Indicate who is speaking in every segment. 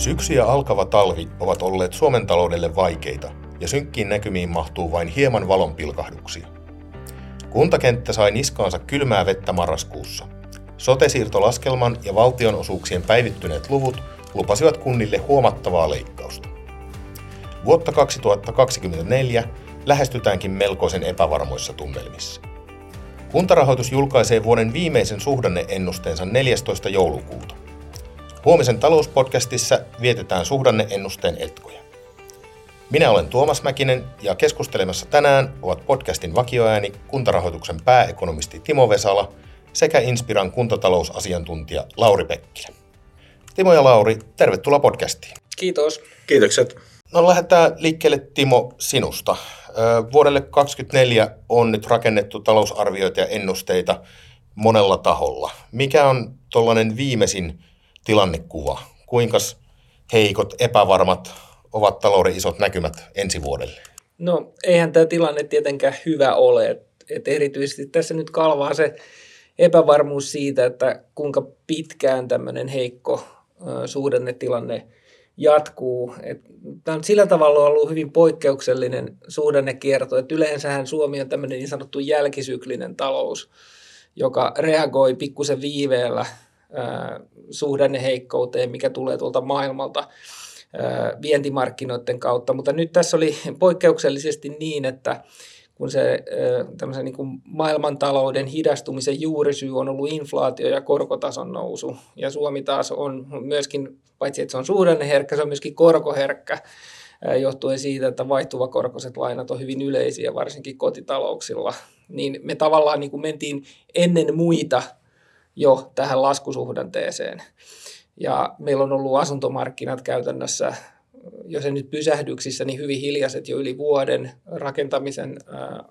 Speaker 1: Syksy ja alkava talvi ovat olleet Suomen taloudelle vaikeita, ja synkkiin näkymiin mahtuu vain hieman valonpilkahduksia. Kuntakenttä sai niskaansa kylmää vettä marraskuussa. Sotesiirtolaskelman ja valtionosuuksien päivittyneet luvut lupasivat kunnille huomattavaa leikkausta. Vuotta 2024 lähestytäänkin melkoisen epävarmoissa tunnelmissa. Kuntarahoitus julkaisee vuoden viimeisen suhdanneennusteensa 14. joulukuuta. Huomisen talouspodcastissa vietetään suhdanneennusteen etkoja. Minä olen Tuomas Mäkinen ja keskustelemassa tänään ovat podcastin vakioääni kuntarahoituksen pääekonomisti Timo Vesala sekä Inspiran kuntatalousasiantuntija Lauri Pekkilä. Timo ja Lauri, tervetuloa podcastiin.
Speaker 2: Kiitos.
Speaker 3: Kiitokset.
Speaker 1: No lähdetään liikkeelle Timo sinusta. Vuodelle 2024 on nyt rakennettu talousarvioita ja ennusteita monella taholla. Mikä on tuollainen viimeisin tilannekuva? Kuinka heikot, epävarmat ovat talouden isot näkymät ensi vuodelle?
Speaker 2: No eihän tämä tilanne tietenkään hyvä ole. Et erityisesti tässä nyt kalvaa se epävarmuus siitä, että kuinka pitkään tämmöinen heikko suhdannetilanne jatkuu. Tämä on sillä tavalla ollut hyvin poikkeuksellinen suhdannekierto, että yleensähän Suomi on tämmöinen niin sanottu jälkisyklinen talous, joka reagoi pikkusen viiveellä suhdanneheikkouteen, mikä tulee tuolta maailmalta vientimarkkinoiden kautta. Mutta nyt tässä oli poikkeuksellisesti niin, että kun se niin kuin maailmantalouden hidastumisen juurisyy on ollut inflaatio ja korkotason nousu. Ja Suomi taas on myöskin, paitsi että se on suhdanneherkkä, se on myöskin korkoherkkä johtuen siitä, että vaihtuvakorkoiset lainat on hyvin yleisiä, varsinkin kotitalouksilla. Niin me tavallaan niin kuin mentiin ennen muita jo tähän laskusuhdanteeseen. Ja meillä on ollut asuntomarkkinat käytännössä jos ei nyt pysähdyksissä, niin hyvin hiljaiset jo yli vuoden. Rakentamisen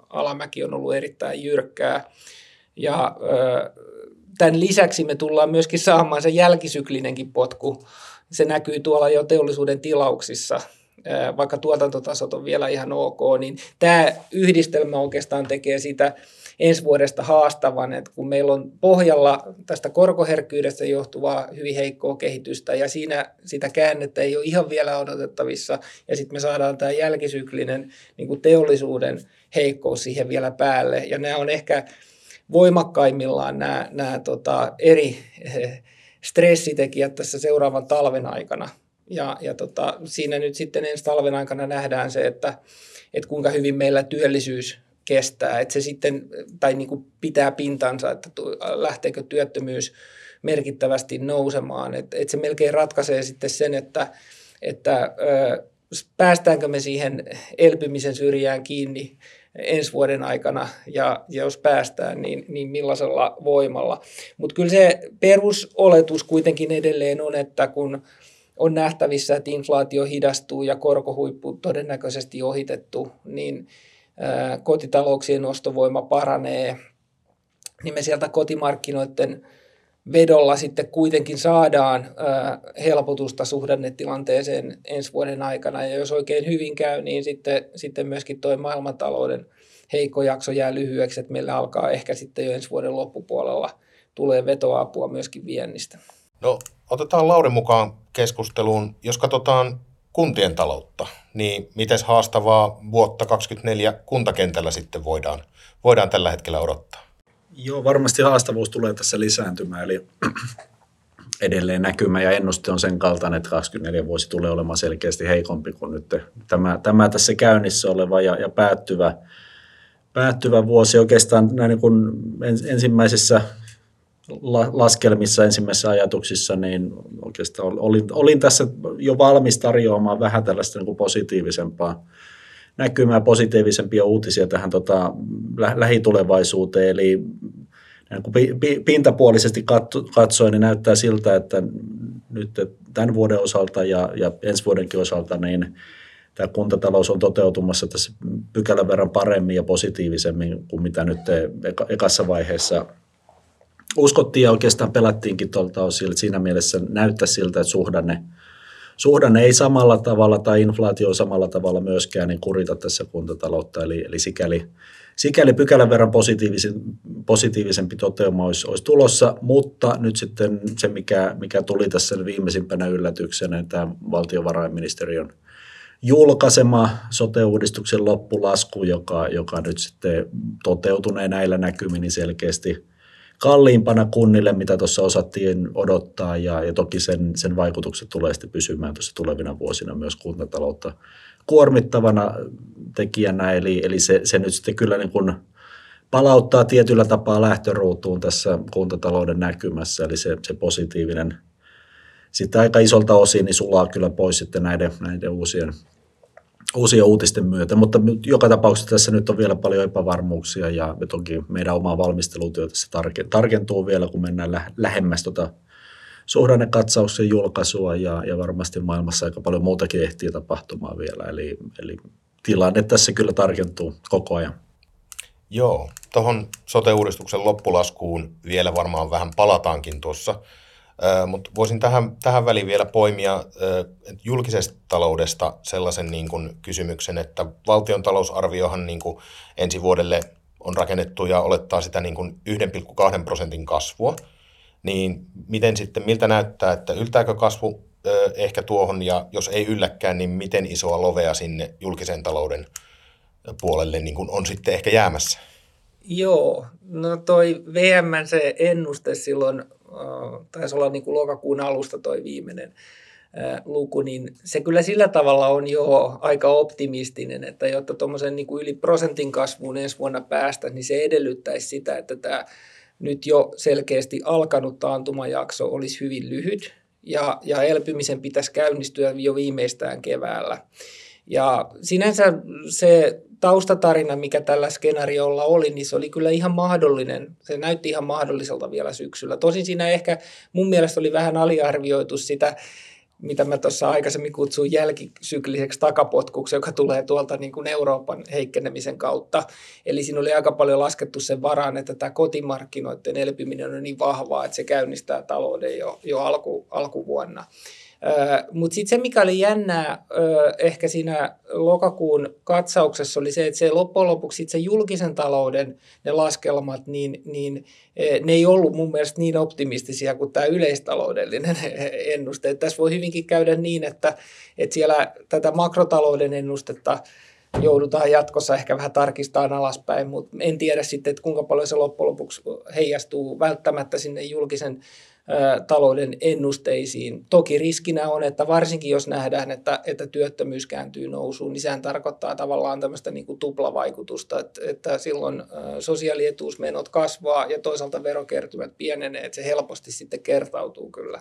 Speaker 2: alamäki on ollut erittäin jyrkkää. Ja tämän lisäksi me tullaan myöskin saamaan se jälkisyklinenkin potku. Se näkyy tuolla jo teollisuuden tilauksissa, vaikka tuotantotasot on vielä ihan ok, niin tämä yhdistelmä oikeastaan tekee sitä ensi vuodesta haastavan, että kun meillä on pohjalla tästä korkoherkkyydestä johtuvaa hyvin heikkoa kehitystä ja siinä sitä käännettä ei ole ihan vielä odotettavissa ja sitten me saadaan tämä jälkisyklinen niin kuin teollisuuden heikkous siihen vielä päälle ja nämä on ehkä voimakkaimmillaan nämä, nämä tota, eri eh, stressitekijät tässä seuraavan talven aikana. Ja, ja tota, siinä nyt sitten ensi talven aikana nähdään se, että, että kuinka hyvin meillä työllisyys kestää, että se sitten, tai niin kuin pitää pintansa, että lähteekö työttömyys merkittävästi nousemaan, että, että se melkein ratkaisee sitten sen, että, että ö, päästäänkö me siihen elpymisen syrjään kiinni ensi vuoden aikana, ja, ja jos päästään, niin, niin millaisella voimalla. Mutta kyllä se perusoletus kuitenkin edelleen on, että kun on nähtävissä, että inflaatio hidastuu ja korkohuippu todennäköisesti ohitettu, niin kotitalouksien ostovoima paranee, niin me sieltä kotimarkkinoiden vedolla sitten kuitenkin saadaan helpotusta suhdannetilanteeseen ensi vuoden aikana. Ja jos oikein hyvin käy, niin sitten, sitten myöskin tuo maailmantalouden heikko jakso jää lyhyeksi, että meillä alkaa ehkä sitten jo ensi vuoden loppupuolella tulee vetoapua myöskin viennistä.
Speaker 1: No, otetaan Lauri mukaan keskusteluun. Jos katsotaan kuntien taloutta, niin miten haastavaa vuotta 2024 kuntakentällä sitten voidaan, voidaan tällä hetkellä odottaa?
Speaker 3: Joo, varmasti haastavuus tulee tässä lisääntymään, eli edelleen näkymä ja ennuste on sen kaltainen, että 2024 vuosi tulee olemaan selkeästi heikompi kuin nyt tämä, tämä tässä käynnissä oleva ja, ja päättyvä, päättyvä vuosi. Oikeastaan näin niin kuin ensimmäisessä laskelmissa, ensimmäisissä ajatuksissa, niin oikeastaan olin, olin tässä jo valmis tarjoamaan vähän tällaista niin kuin positiivisempaa näkymää, positiivisempia uutisia tähän tota, lä- lähitulevaisuuteen. Eli niin kuin pintapuolisesti katsoen niin näyttää siltä, että nyt tämän vuoden osalta ja, ja ensi vuodenkin osalta niin tämä kuntatalous on toteutumassa tässä pykälän verran paremmin ja positiivisemmin kuin mitä nyt ekassa vaiheessa – uskottiin ja oikeastaan pelattiinkin tuolta osin, että siinä mielessä näyttää siltä, että suhdanne, suhdanne ei samalla tavalla tai inflaatio samalla tavalla myöskään niin kurita tässä kuntataloutta, eli, eli sikäli, sikäli pykälän verran positiivisen, positiivisempi toteuma olisi, olisi tulossa, mutta nyt sitten se, mikä, mikä tuli tässä viimeisimpänä yllätyksenä, tämä valtiovarainministeriön julkaisema sote-uudistuksen loppulasku, joka, joka nyt sitten toteutunee näillä näkymin niin selkeästi kalliimpana kunnille, mitä tuossa osattiin odottaa ja, ja toki sen, sen vaikutukset tulee sitten pysymään tuossa tulevina vuosina myös kuntataloutta kuormittavana tekijänä, eli, eli se, se nyt sitten kyllä niin kuin palauttaa tietyllä tapaa lähtöruutuun tässä kuntatalouden näkymässä, eli se, se positiivinen sitten aika isolta osin niin sulaa kyllä pois sitten näiden, näiden uusien, uusien uutisten myötä, mutta joka tapauksessa tässä nyt on vielä paljon epävarmuuksia ja toki meidän oma valmistelutyö tässä tarkentuu vielä, kun mennään lä- lähemmäs tuota suhdannekatsauksen julkaisua ja, ja varmasti maailmassa aika paljon muutakin ehtii tapahtumaan vielä, eli, eli tilanne tässä kyllä tarkentuu koko ajan.
Speaker 1: Joo, tuohon sote-uudistuksen loppulaskuun vielä varmaan vähän palataankin tuossa, mutta voisin tähän, tähän väliin vielä poimia julkisesta taloudesta sellaisen niin kuin kysymyksen, että valtion talousarviohan niin kuin ensi vuodelle on rakennettu ja olettaa sitä niin kuin 1,2 prosentin kasvua, niin miten sitten, miltä näyttää, että yltääkö kasvu ehkä tuohon ja jos ei ylläkään, niin miten isoa lovea sinne julkisen talouden puolelle niin kuin on sitten ehkä jäämässä?
Speaker 2: Joo, no toi VM se ennuste silloin, taisi olla niin kuin lokakuun alusta toi viimeinen äh, luku, niin se kyllä sillä tavalla on jo aika optimistinen, että jotta tuommoisen niin yli prosentin kasvuun ensi vuonna päästä, niin se edellyttäisi sitä, että tämä nyt jo selkeästi alkanut taantumajakso olisi hyvin lyhyt ja, ja elpymisen pitäisi käynnistyä jo viimeistään keväällä. Ja sinänsä se taustatarina, mikä tällä skenaariolla oli, niin se oli kyllä ihan mahdollinen. Se näytti ihan mahdolliselta vielä syksyllä. Tosin siinä ehkä mun mielestä oli vähän aliarvioitu sitä mitä mä tuossa aikaisemmin kutsuin jälkisykliseksi takapotkuksi, joka tulee tuolta niin kuin Euroopan heikkenemisen kautta. Eli siinä oli aika paljon laskettu sen varaan, että tämä kotimarkkinoiden elpyminen on niin vahvaa, että se käynnistää talouden jo, jo alku, alkuvuonna. Mutta sitten se, mikä oli jännää ehkä siinä lokakuun katsauksessa, oli se, että se loppujen lopuksi se julkisen talouden ne laskelmat, niin, niin e, ne ei ollut mun mielestä niin optimistisia kuin tämä yleistaloudellinen ennuste. Et tässä voi hyvinkin käydä niin, että, että siellä tätä makrotalouden ennustetta joudutaan jatkossa ehkä vähän tarkistamaan alaspäin, mutta en tiedä sitten, että kuinka paljon se loppujen lopuksi heijastuu välttämättä sinne julkisen talouden ennusteisiin. Toki riskinä on, että varsinkin jos nähdään, että, että työttömyys kääntyy nousuun, niin sehän tarkoittaa tavallaan tämmöistä niin kuin tuplavaikutusta, että, että silloin sosiaalietuusmenot kasvaa ja toisaalta verokertymät pienenee, että se helposti sitten kertautuu kyllä.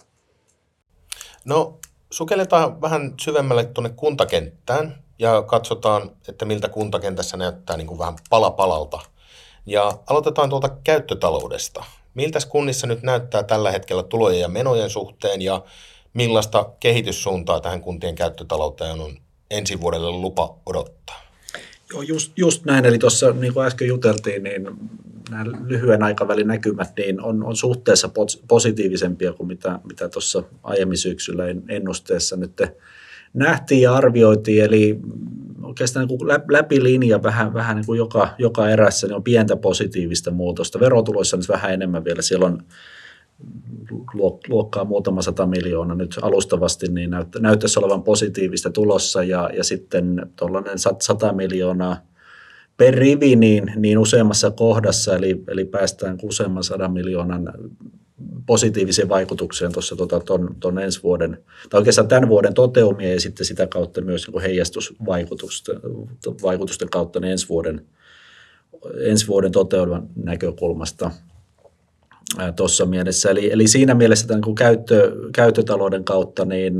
Speaker 1: No sukelletaan vähän syvemmälle tuonne kuntakenttään ja katsotaan, että miltä kuntakentässä näyttää niin kuin vähän pala palalta. Ja aloitetaan tuolta käyttötaloudesta. Miltä kunnissa nyt näyttää tällä hetkellä tulojen ja menojen suhteen ja millaista kehityssuuntaa tähän kuntien käyttötalouteen on ensi vuodelle lupa odottaa?
Speaker 3: Joo, just, just näin. Eli tuossa, niin kuin äsken juteltiin, niin nämä lyhyen aikavälin näkymät niin on, on suhteessa positiivisempia kuin mitä, mitä tuossa aiemmin syksyllä ennusteessa nyt nähtiin ja arvioitiin. Eli oikeastaan niin kuin läpi linja vähän, vähän niin kuin joka, joka erässä niin on pientä positiivista muutosta. Verotuloissa on vähän enemmän vielä. Siellä on luokkaa muutama sata miljoonaa nyt alustavasti, niin näyttä, näyttäisi olevan positiivista tulossa ja, ja sitten tuollainen 100 miljoonaa per rivi niin, niin useammassa kohdassa, eli, eli päästään useamman sadan miljoonan positiiviseen vaikutukseen tuossa tuota, ton, ton ensi vuoden, tai oikeastaan tämän vuoden toteumia ja sitten sitä kautta myös niin heijastusvaikutusten vaikutusten kautta niin ensi vuoden, ensi vuoden toteutuvan näkökulmasta tuossa mielessä. Eli, eli siinä mielessä tämän niin käyttö, käyttötalouden kautta niin,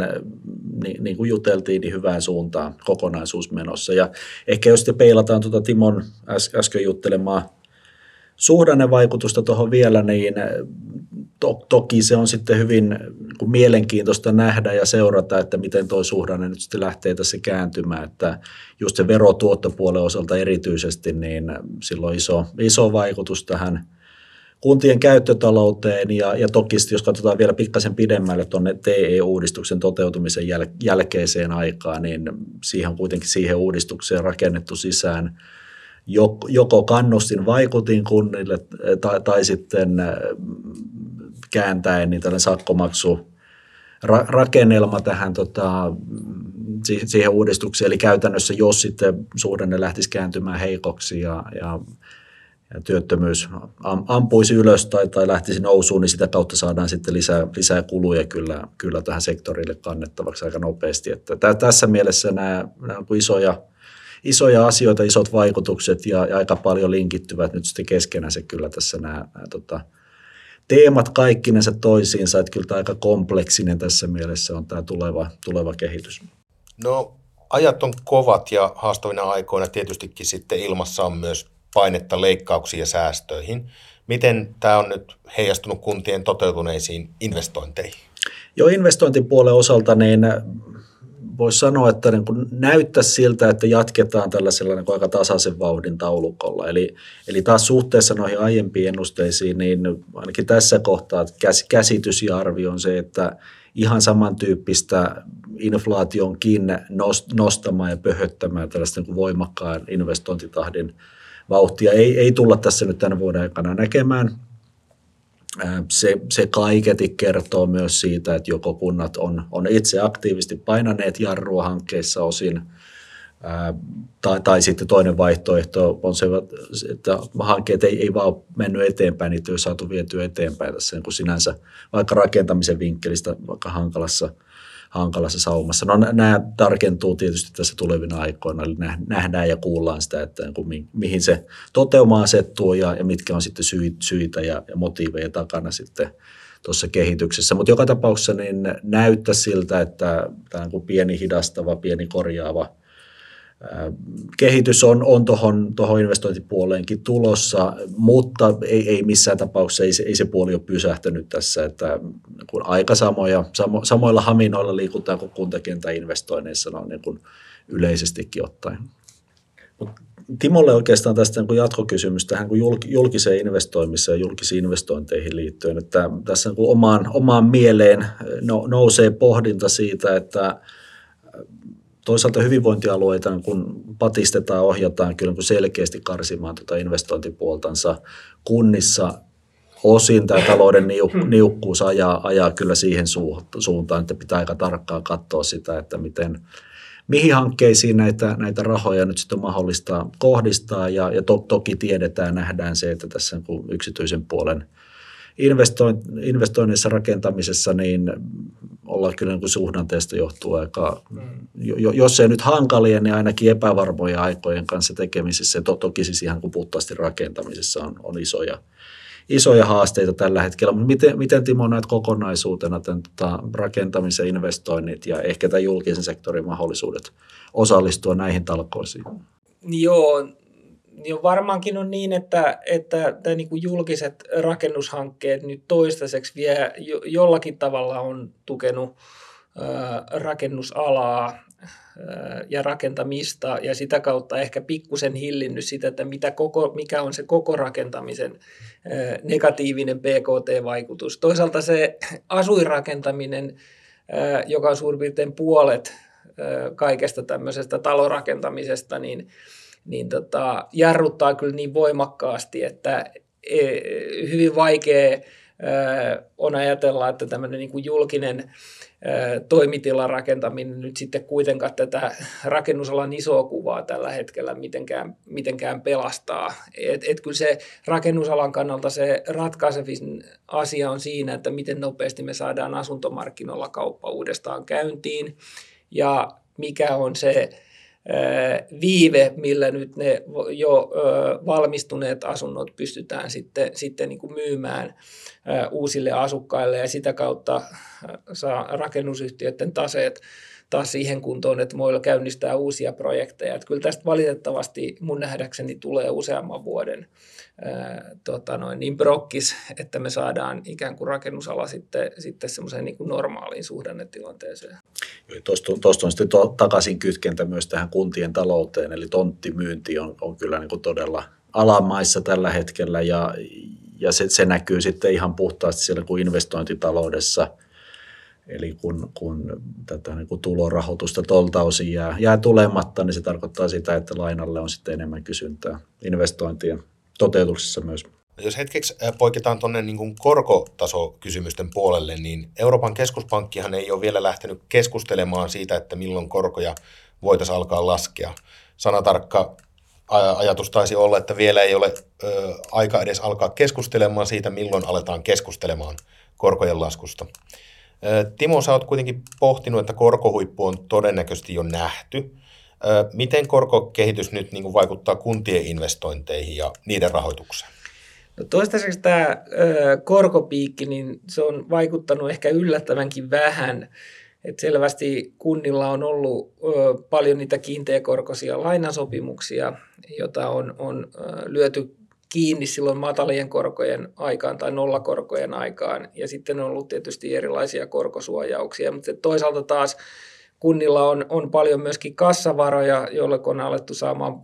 Speaker 3: niin, niin kuin juteltiin, niin hyvään suuntaan kokonaisuus menossa. Ja ehkä jos te peilataan tuota Timon äsken juttelemaa suhdannevaikutusta tuohon vielä, niin to, toki se on sitten hyvin niin kuin mielenkiintoista nähdä ja seurata, että miten tuo suhdanne nyt sitten lähtee tässä kääntymään, että just se verotuottopuolen osalta erityisesti, niin sillä on iso, iso vaikutus tähän kuntien käyttötalouteen ja, ja toki jos katsotaan vielä pikkasen pidemmälle tuonne TE-uudistuksen toteutumisen jäl- jälkeiseen aikaan, niin siihen on kuitenkin siihen uudistukseen rakennettu sisään joko kannustin vaikutin kunnille tai, tai sitten kääntäen niin tällainen sakkomaksu rakennelma tähän tota, siihen uudistukseen. Eli käytännössä jos sitten suhdanne lähtisi kääntymään heikoksi ja, ja, ja työttömyys ampuisi ylös tai, tai lähtisi nousuun, niin sitä kautta saadaan sitten lisää, lisää kuluja kyllä, kyllä tähän sektorille kannettavaksi aika nopeasti. Että tässä mielessä nämä, nämä isoja, isoja asioita, isot vaikutukset ja, ja aika paljon linkittyvät nyt sitten keskenään se kyllä tässä nämä, nämä tota, teemat kaikkinensa toisiinsa, että kyllä tämä aika kompleksinen tässä mielessä on tämä tuleva, tuleva kehitys.
Speaker 1: No ajat on kovat ja haastavina aikoina tietystikin sitten ilmassa on myös painetta leikkauksiin ja säästöihin. Miten tämä on nyt heijastunut kuntien toteutuneisiin investointeihin?
Speaker 3: Jo investointipuolen osalta niin voisi sanoa, että niin kuin näyttää siltä, että jatketaan tällaisella niin kuin aika tasaisen vauhdin taulukolla. Eli, eli taas suhteessa noihin aiempiin ennusteisiin, niin ainakin tässä kohtaa käsitys ja arvio on se, että ihan samantyyppistä inflaationkin nostamaan ja pöhöttämään tällaista niin voimakkaan investointitahdin vauhtia ei, ei tulla tässä nyt tänä vuoden aikana näkemään. Se, se kaiketi kertoo myös siitä, että joko kunnat on, on itse aktiivisesti painaneet jarrua hankkeissa osin, ää, tai, tai sitten toinen vaihtoehto on se, että hankkeet ei, ei vaan mennyt eteenpäin, niitä ei ole saatu vietyä eteenpäin tässä niin kuin sinänsä vaikka rakentamisen vinkkelistä vaikka hankalassa – hankalassa saumassa. No nämä tarkentuu tietysti tässä tulevina aikoina, eli nähdään ja kuullaan sitä, että niin mihin se toteuma asettuu ja, ja mitkä on sitten syitä ja, ja motiiveja takana sitten tuossa kehityksessä. Mutta joka tapauksessa niin näyttää siltä, että tämä on pieni hidastava, pieni korjaava kehitys on, on tuohon tohon investointipuoleenkin tulossa, mutta ei, ei missään tapauksessa, ei se, ei se puoli ole pysähtynyt tässä, että kun aika samoja, samo, samoilla haminoilla liikutaan kuin kuntakentän investoinneissa on niin kuin yleisestikin ottaen. Mut Timolle oikeastaan tästä niin jatkokysymys tähän kuin julkiseen investoimiseen ja julkisiin investointeihin liittyen, että tässä niin omaan, omaan mieleen nousee pohdinta siitä, että toisaalta hyvinvointialueita kun patistetaan, ohjataan kyllä kun selkeästi karsimaan tuota investointipuoltansa. Kunnissa osin tämä talouden niukkuus ajaa, ajaa kyllä siihen suuntaan, että pitää aika tarkkaan katsoa sitä, että miten, mihin hankkeisiin näitä, näitä rahoja nyt sitten on mahdollista kohdistaa. Ja, ja to, toki tiedetään, nähdään se, että tässä yksityisen puolen – investoinnissa rakentamisessa, niin ollaan kyllä niin kuin suhdanteesta johtuu aika, mm. jos ei nyt hankalia, niin ainakin epävarmoja aikojen kanssa tekemisissä. To, toki siis ihan kuin puhtaasti rakentamisessa on, on isoja, isoja haasteita tällä hetkellä. Mutta miten, miten Timo näet kokonaisuutena tämän tota, rakentamisen investoinnit ja ehkä tämän julkisen sektorin mahdollisuudet osallistua näihin talkoisiin?
Speaker 2: Joo, niin varmaankin on niin, että, että tämä niin kuin julkiset rakennushankkeet nyt toistaiseksi vielä jo, jollakin tavalla on tukenut ää, rakennusalaa ää, ja rakentamista ja sitä kautta ehkä pikkusen hillinnyt sitä, että mitä koko, mikä on se koko rakentamisen ää, negatiivinen PKT-vaikutus. Toisaalta se asuinrakentaminen, ää, joka on suurin piirtein puolet kaikesta tämmöisestä talorakentamisesta, niin niin tota, jarruttaa kyllä niin voimakkaasti, että e, hyvin vaikea on ajatella, että tämmöinen niin kuin julkinen toimitilan rakentaminen nyt sitten kuitenkaan tätä rakennusalan isoa kuvaa tällä hetkellä mitenkään, mitenkään pelastaa. Et, et kyllä se rakennusalan kannalta se ratkaisevin asia on siinä, että miten nopeasti me saadaan asuntomarkkinoilla kauppa uudestaan käyntiin ja mikä on se viive, millä nyt ne jo valmistuneet asunnot pystytään sitten, sitten niin kuin myymään uusille asukkaille ja sitä kautta saa rakennusyhtiöiden taseet taas siihen kuntoon, että voilla käynnistää uusia projekteja. Että kyllä tästä valitettavasti mun nähdäkseni tulee useamman vuoden ää, tota noin, niin brokkis, että me saadaan ikään kuin rakennusala sitten, sitten semmoiseen niin normaaliin suhdannetilanteeseen.
Speaker 3: Tuosta, on sitten to, takaisin kytkentä myös tähän kuntien talouteen, eli tonttimyynti on, on kyllä niin kuin todella alamaissa tällä hetkellä ja ja se, se näkyy sitten ihan puhtaasti siellä kuin investointitaloudessa. Eli kun, kun tätä niin kuin tulorahoitusta tuolta osin jää, jää tulematta, niin se tarkoittaa sitä, että lainalle on sitten enemmän kysyntää investointien toteutuksessa myös.
Speaker 1: Jos hetkeksi poiketaan tuonne niin korkotasokysymysten puolelle, niin Euroopan keskuspankkihan ei ole vielä lähtenyt keskustelemaan siitä, että milloin korkoja voitaisiin alkaa laskea. Sanatarkka ajatus taisi olla, että vielä ei ole ö, aika edes alkaa keskustelemaan siitä, milloin aletaan keskustelemaan korkojen laskusta. Ö, Timo, sä oot kuitenkin pohtinut, että korkohuippu on todennäköisesti jo nähty. Ö, miten korkokehitys nyt niin vaikuttaa kuntien investointeihin ja niiden rahoitukseen?
Speaker 2: No toistaiseksi tämä korkopiikki, niin se on vaikuttanut ehkä yllättävänkin vähän et selvästi kunnilla on ollut paljon niitä kiinteäkorkoisia lainasopimuksia, joita on, on lyöty kiinni silloin matalien korkojen aikaan tai nollakorkojen aikaan. Ja sitten on ollut tietysti erilaisia korkosuojauksia, mutta toisaalta taas kunnilla on, on paljon myöskin kassavaroja, joille on alettu saamaan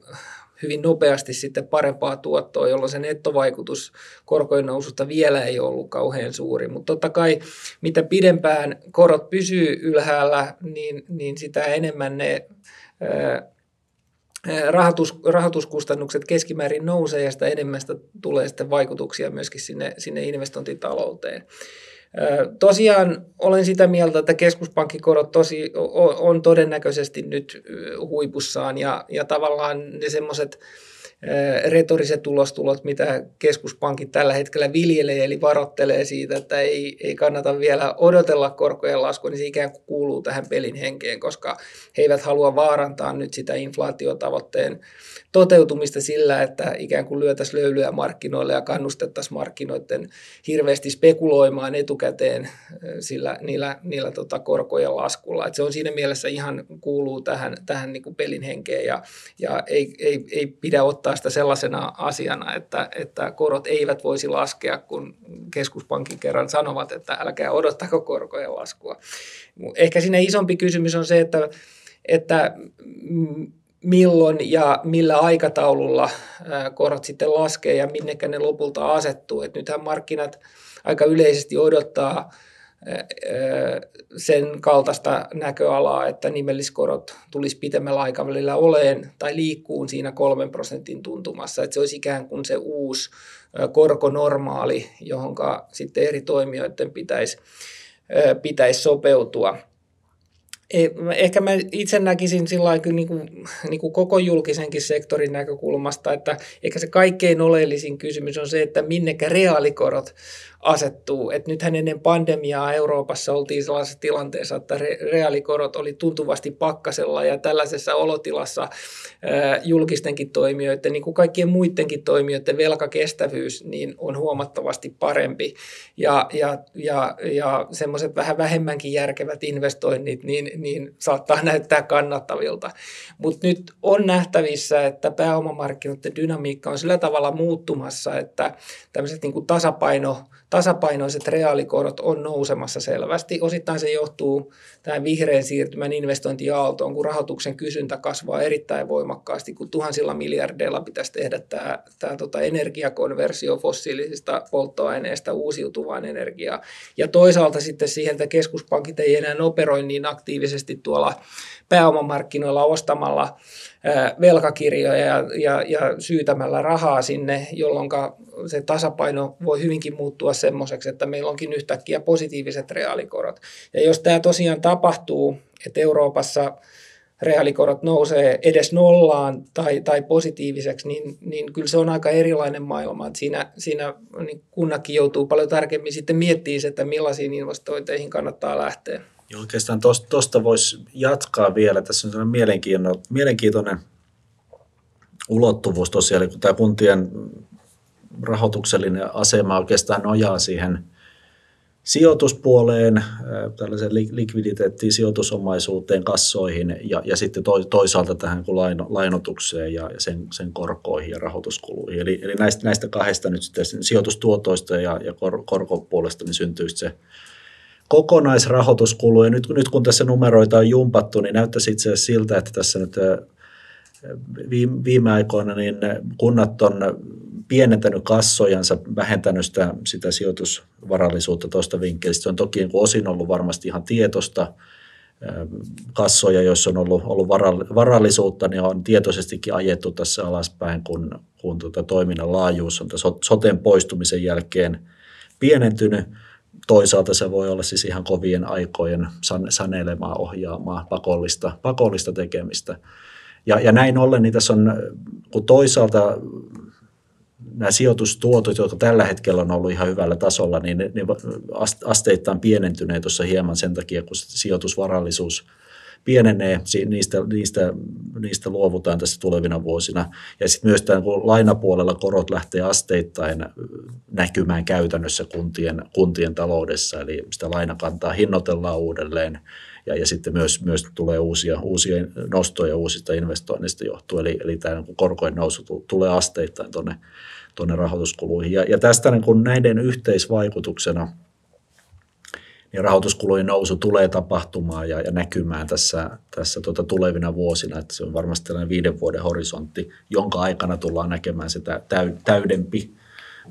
Speaker 2: hyvin nopeasti sitten parempaa tuottoa, jolloin se nettovaikutus korkojen noususta vielä ei ollut kauhean suuri. Mutta totta kai mitä pidempään korot pysyy ylhäällä, niin, niin sitä enemmän ne rahoitus, rahoituskustannukset keskimäärin nousee ja sitä enemmän sitä tulee sitten vaikutuksia myöskin sinne, sinne investointitalouteen. Tosiaan olen sitä mieltä, että keskuspankkikorot tosi, on todennäköisesti nyt huipussaan ja, ja tavallaan ne semmoiset retoriset tulostulot, mitä keskuspankit tällä hetkellä viljelee, eli varottelee siitä, että ei, ei kannata vielä odotella korkojen laskua, niin se ikään kuin kuuluu tähän pelin henkeen, koska he eivät halua vaarantaa nyt sitä inflaatiotavoitteen toteutumista sillä, että ikään kuin lyötäisiin löylyä markkinoille ja kannustettaisiin markkinoiden hirveästi spekuloimaan etukäteen sillä, niillä, niillä tota korkojen laskulla. Et se on siinä mielessä ihan kuuluu tähän, tähän niin kuin pelin henkeen ja, ja ei, ei, ei pidä ottaa sitä sellaisena asiana, että, että korot eivät voisi laskea, kun keskuspankin kerran sanovat, että älkää odottako korkojen laskua. Ehkä siinä isompi kysymys on se, että, että milloin ja millä aikataululla korot sitten laskee ja minnekä ne lopulta asettuu. Et nythän markkinat aika yleisesti odottaa sen kaltaista näköalaa, että nimelliskorot tulisi pitemmällä aikavälillä oleen tai liikkuun siinä kolmen prosentin tuntumassa. Että se olisi ikään kuin se uusi korkonormaali, johon sitten eri toimijoiden pitäisi, pitäisi sopeutua – Ehkä mä itse näkisin sillä niin kuin, niin kuin koko julkisenkin sektorin näkökulmasta, että ehkä se kaikkein oleellisin kysymys on se, että minnekä reaalikorot asettuu. Et nythän ennen pandemiaa Euroopassa oltiin sellaisessa tilanteessa, että re- reaalikorot oli tuntuvasti pakkasella ja tällaisessa olotilassa ää, julkistenkin toimijoiden, niin kuin kaikkien muidenkin toimijoiden velkakestävyys niin on huomattavasti parempi. Ja, ja, ja, ja semmoiset vähän vähemmänkin järkevät investoinnit niin, niin saattaa näyttää kannattavilta. Mutta nyt on nähtävissä, että pääomamarkkinoiden dynamiikka on sillä tavalla muuttumassa, että tämmöiset niin kuin tasapaino tasapainoiset reaalikorot on nousemassa selvästi. Osittain se johtuu tähän vihreän siirtymän investointiaaltoon, kun rahoituksen kysyntä kasvaa erittäin voimakkaasti, kun tuhansilla miljardeilla pitäisi tehdä tämä, tämä tota energiakonversio fossiilisista polttoaineista uusiutuvaan energiaan. Ja toisaalta sitten siihen, että keskuspankit ei enää operoi niin aktiivisesti tuolla pääomamarkkinoilla ostamalla velkakirjoja ja, ja, ja syytämällä rahaa sinne, jolloin se tasapaino voi hyvinkin muuttua semmoiseksi, että meillä onkin yhtäkkiä positiiviset reaalikorot. Ja jos tämä tosiaan tapahtuu, että Euroopassa reaalikorot nousee edes nollaan tai, tai positiiviseksi, niin, niin kyllä se on aika erilainen maailma. Että siinä siinä niin kunnatkin joutuu paljon tarkemmin sitten miettimään, että millaisiin investointeihin kannattaa lähteä.
Speaker 3: Ja oikeastaan tuosta voisi jatkaa vielä. Tässä on sellainen mielenkiintoinen, mielenkiintoinen ulottuvuus tosiaan, eli kun tämä kuntien rahoituksellinen asema oikeastaan nojaa siihen sijoituspuoleen, tällaisen likviditeettiin, sijoitusomaisuuteen, kassoihin ja, ja sitten toisaalta tähän kuin laino, lainotukseen ja sen, sen korkoihin ja rahoituskuluihin. Eli, eli näistä, näistä kahdesta nyt sitten sijoitustuotoista ja, ja kor, korkopuolesta niin syntyy se kokonaisrahoituskulu. Ja nyt, nyt kun tässä numeroita on jumpattu, niin näyttäisi itse asiassa siltä, että tässä nyt viime aikoina niin kunnat on pienentänyt kassojansa, vähentänyt sitä, sitä sijoitusvarallisuutta tuosta vinkkelistä. Se on toki niin osin ollut varmasti ihan tietosta, kassoja, joissa on ollut, ollut varallisuutta, niin on tietoisestikin ajettu tässä alaspäin, kun, kun tuota toiminnan laajuus on soten poistumisen jälkeen pienentynyt. Toisaalta se voi olla siis ihan kovien aikojen sanelemaa, ohjaamaa, pakollista, pakollista tekemistä. Ja, ja näin ollen niin tässä on, kun toisaalta nämä sijoitustuotot, jotka tällä hetkellä on ollut ihan hyvällä tasolla, niin ne, ne asteittain pienentyneet tuossa hieman sen takia, kun sijoitusvarallisuus pienenee, niistä, niistä, niistä luovutaan tässä tulevina vuosina. Ja sitten myös tämän, lainapuolella korot lähtee asteittain näkymään käytännössä kuntien, kuntien taloudessa, eli sitä lainakantaa hinnoitellaan uudelleen, ja, ja sitten myös, myös tulee uusia, uusia nostoja uusista investoinneista johtuen, eli, eli tämä korkojen nousu tulee asteittain tuonne tuonne rahoituskuluihin. Ja, ja tästä niin kun näiden yhteisvaikutuksena niin rahoituskulujen nousu tulee tapahtumaan ja, ja näkymään tässä, tässä tuota tulevina vuosina, että se on varmasti tällainen viiden vuoden horisontti, jonka aikana tullaan näkemään sitä täydempi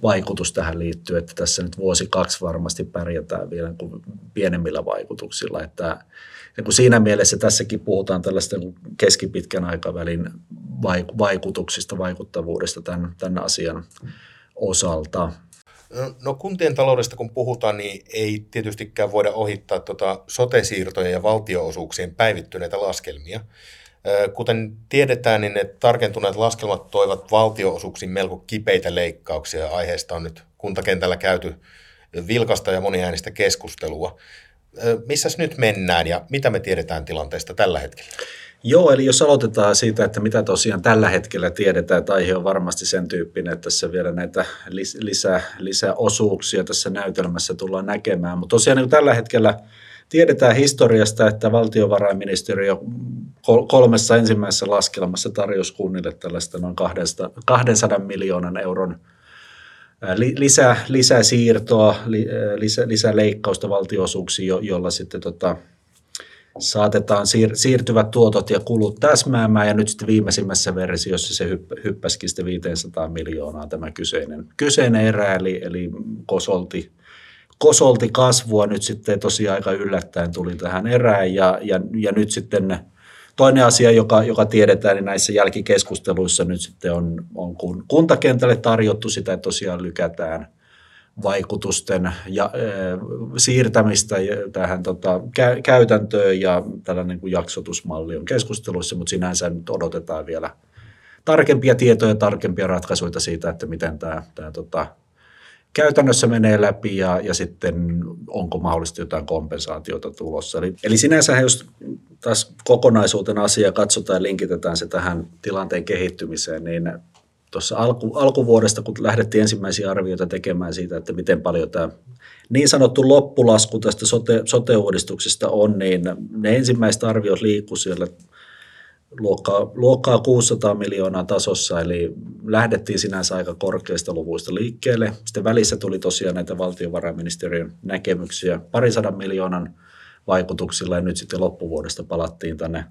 Speaker 3: vaikutus tähän liittyy, että tässä nyt vuosi kaksi varmasti pärjätään vielä niin pienemmillä vaikutuksilla, että ja kun siinä mielessä tässäkin puhutaan tällaista keskipitkän aikavälin vaikutuksista, vaikuttavuudesta tämän, tämän asian osalta.
Speaker 1: No kuntien taloudesta kun puhutaan, niin ei tietystikään voida ohittaa tuota sote-siirtojen ja valtioosuuksien päivittyneitä laskelmia. Kuten tiedetään, niin ne tarkentuneet laskelmat toivat valtioosuuksiin melko kipeitä leikkauksia. Aiheesta on nyt kuntakentällä käyty vilkasta ja moniäänistä keskustelua. Missäs nyt mennään ja mitä me tiedetään tilanteesta tällä hetkellä?
Speaker 3: Joo, eli jos aloitetaan siitä, että mitä tosiaan tällä hetkellä tiedetään, että aihe on varmasti sen tyyppinen, että tässä vielä näitä lisää, lisää osuuksia tässä näytelmässä tullaan näkemään. Mutta tosiaan niin tällä hetkellä tiedetään historiasta, että valtiovarainministeriö kolmessa ensimmäisessä laskelmassa tarjosi kunnille tällaista noin 200 miljoonan euron – lisää, lisäsiirtoa, lisä, lisäleikkausta valtioosuuksiin, jo, jolla sitten tota, saatetaan siir, siirtyvät tuotot ja kulut täsmäämään. Ja nyt sitten viimeisimmässä versiossa se hypp, sitten 500 miljoonaa tämä kyseinen, kyseinen erä, eli, eli kosolti, kosolti kasvua nyt sitten tosiaan aika yllättäen tuli tähän erään. Ja, ja, ja nyt sitten Toinen asia, joka, joka tiedetään, niin näissä jälkikeskusteluissa nyt sitten on, on kun kuntakentälle tarjottu sitä, että tosiaan lykätään vaikutusten ja, e, siirtämistä tähän tota, kä, käytäntöön ja tällainen kuin jaksotusmalli on keskusteluissa, mutta sinänsä nyt odotetaan vielä tarkempia tietoja, tarkempia ratkaisuja siitä, että miten tämä, tämä tota, käytännössä menee läpi ja, ja sitten onko mahdollisesti jotain kompensaatiota tulossa. Eli, eli sinänsä jos taas kokonaisuutena asia katsotaan ja linkitetään se tähän tilanteen kehittymiseen, niin tuossa alku, alkuvuodesta, kun lähdettiin ensimmäisiä arvioita tekemään siitä, että miten paljon tämä niin sanottu loppulasku tästä sote, sote-uudistuksesta on, niin ne ensimmäiset arviot liikkuu siellä luokkaa, luokkaa 600 miljoonaa tasossa, eli lähdettiin sinänsä aika korkeista luvuista liikkeelle. Sitten välissä tuli tosiaan näitä valtiovarainministeriön näkemyksiä parisadan miljoonan vaikutuksilla, ja nyt sitten loppuvuodesta palattiin tänne,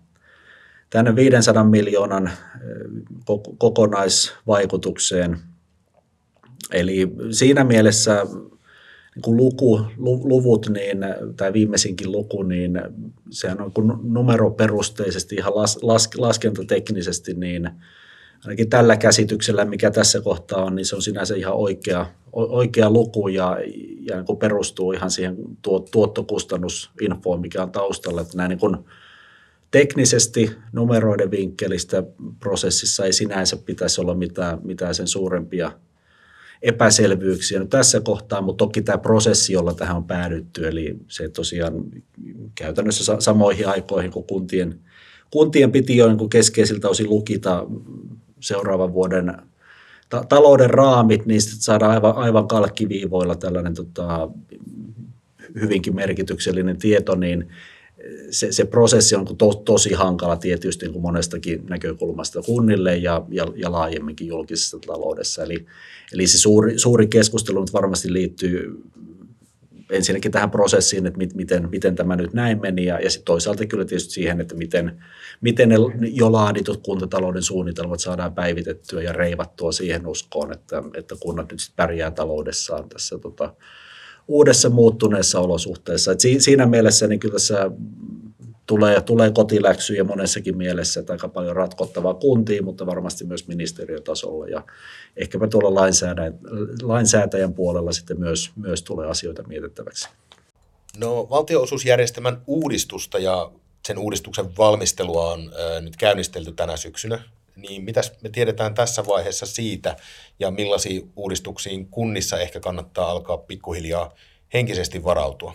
Speaker 3: tänne 500 miljoonan eh, kokonaisvaikutukseen. Eli siinä mielessä niin kuin luku, luvut, niin, tai viimeisinkin luku, niin sehän on kun numeroperusteisesti, ihan las, las, laskentateknisesti, niin ainakin tällä käsityksellä, mikä tässä kohtaa on, niin se on sinänsä ihan oikea, oikea luku ja, ja niin kuin perustuu ihan siihen tuottokustannusinfoon, mikä on taustalla. Että näin niin kuin teknisesti numeroiden vinkkelistä prosessissa ei sinänsä pitäisi olla mitään, mitään sen suurempia epäselvyyksiä no tässä kohtaa, mutta toki tämä prosessi, jolla tähän on päädytty, eli se tosiaan käytännössä samoihin aikoihin, kun kuntien, kuntien piti jo niin keskeisiltä osin lukita seuraavan vuoden ta- talouden raamit, niin saadaan aivan, aivan kalkkiviivoilla tällainen tota, hyvinkin merkityksellinen tieto, niin se, se prosessi on to, tosi hankala tietysti niin kuin monestakin näkökulmasta kunnille ja, ja, ja laajemminkin julkisessa taloudessa. Eli, eli se suuri, suuri keskustelu nyt varmasti liittyy ensinnäkin tähän prosessiin, että miten, miten tämä nyt näin meni ja, ja sitten toisaalta kyllä tietysti siihen, että miten, miten ne jo laaditut kuntatalouden suunnitelmat saadaan päivitettyä ja reivattua siihen uskoon, että, että kunnat nyt sitten pärjää taloudessaan tässä tota, uudessa muuttuneessa olosuhteessa. Et siinä mielessä niin kyllä tässä tulee, tulee kotiläksyjä monessakin mielessä, että aika paljon ratkottavaa kuntiin, mutta varmasti myös ministeriötasolla ja ehkäpä tuolla lainsäätäjän, lainsäätäjän puolella sitten myös, myös tulee asioita mietittäväksi.
Speaker 1: No valtionosuusjärjestelmän uudistusta ja sen uudistuksen valmistelua on äh, nyt käynnistelty tänä syksynä. Niin mitäs me tiedetään tässä vaiheessa siitä ja millaisiin uudistuksiin kunnissa ehkä kannattaa alkaa pikkuhiljaa henkisesti varautua?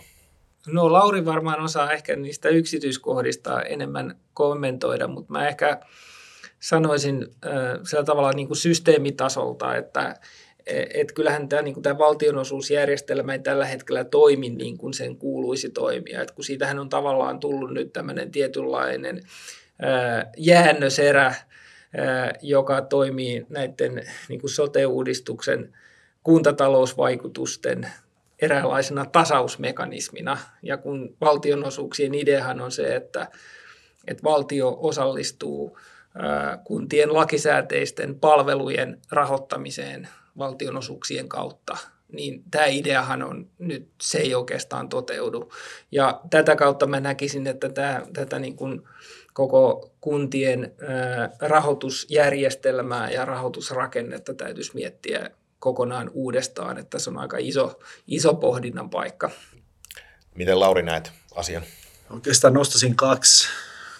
Speaker 2: No Lauri varmaan osaa ehkä niistä yksityiskohdista enemmän kommentoida, mutta mä ehkä sanoisin äh, sillä tavalla niin kuin systeemitasolta, että et kyllähän tämä, niin kuin tämä valtionosuusjärjestelmä ei tällä hetkellä toimi niin kuin sen kuuluisi toimia. Et kun siitähän on tavallaan tullut nyt tämmöinen tietynlainen äh, jäännöserä, joka toimii näiden niin kuin sote-uudistuksen kuntatalousvaikutusten eräänlaisena tasausmekanismina. Ja kun valtionosuuksien ideahan on se, että, että valtio osallistuu kuntien lakisääteisten palvelujen rahoittamiseen valtionosuuksien kautta, niin tämä ideahan on nyt, se ei oikeastaan toteudu. Ja tätä kautta mä näkisin, että tämä, tätä niin kuin koko kuntien rahoitusjärjestelmää ja rahoitusrakennetta täytyisi miettiä kokonaan uudestaan, että se on aika iso, iso pohdinnan paikka.
Speaker 1: Miten Lauri näet asian?
Speaker 3: Oikeastaan nostaisin kaksi,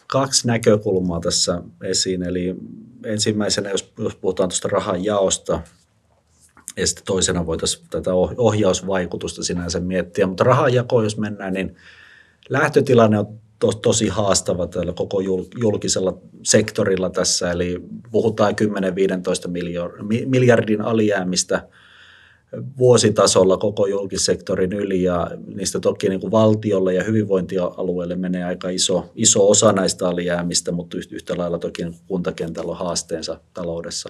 Speaker 3: kaksi näkökulmaa tässä esiin. Eli ensimmäisenä, jos, jos puhutaan tuosta rahan jaosta, ja sitten toisena voitaisiin tätä ohjausvaikutusta sinänsä miettiä. Mutta rahanjako, jos mennään, niin lähtötilanne on to, tosi haastava tällä koko julkisella sektorilla tässä, eli puhutaan 10-15 miljardin alijäämistä vuositasolla koko julkisektorin yli ja niistä toki niin kuin valtiolle ja hyvinvointialueelle menee aika iso, iso osa näistä alijäämistä, mutta yhtä lailla toki kuntakentällä on haasteensa taloudessa.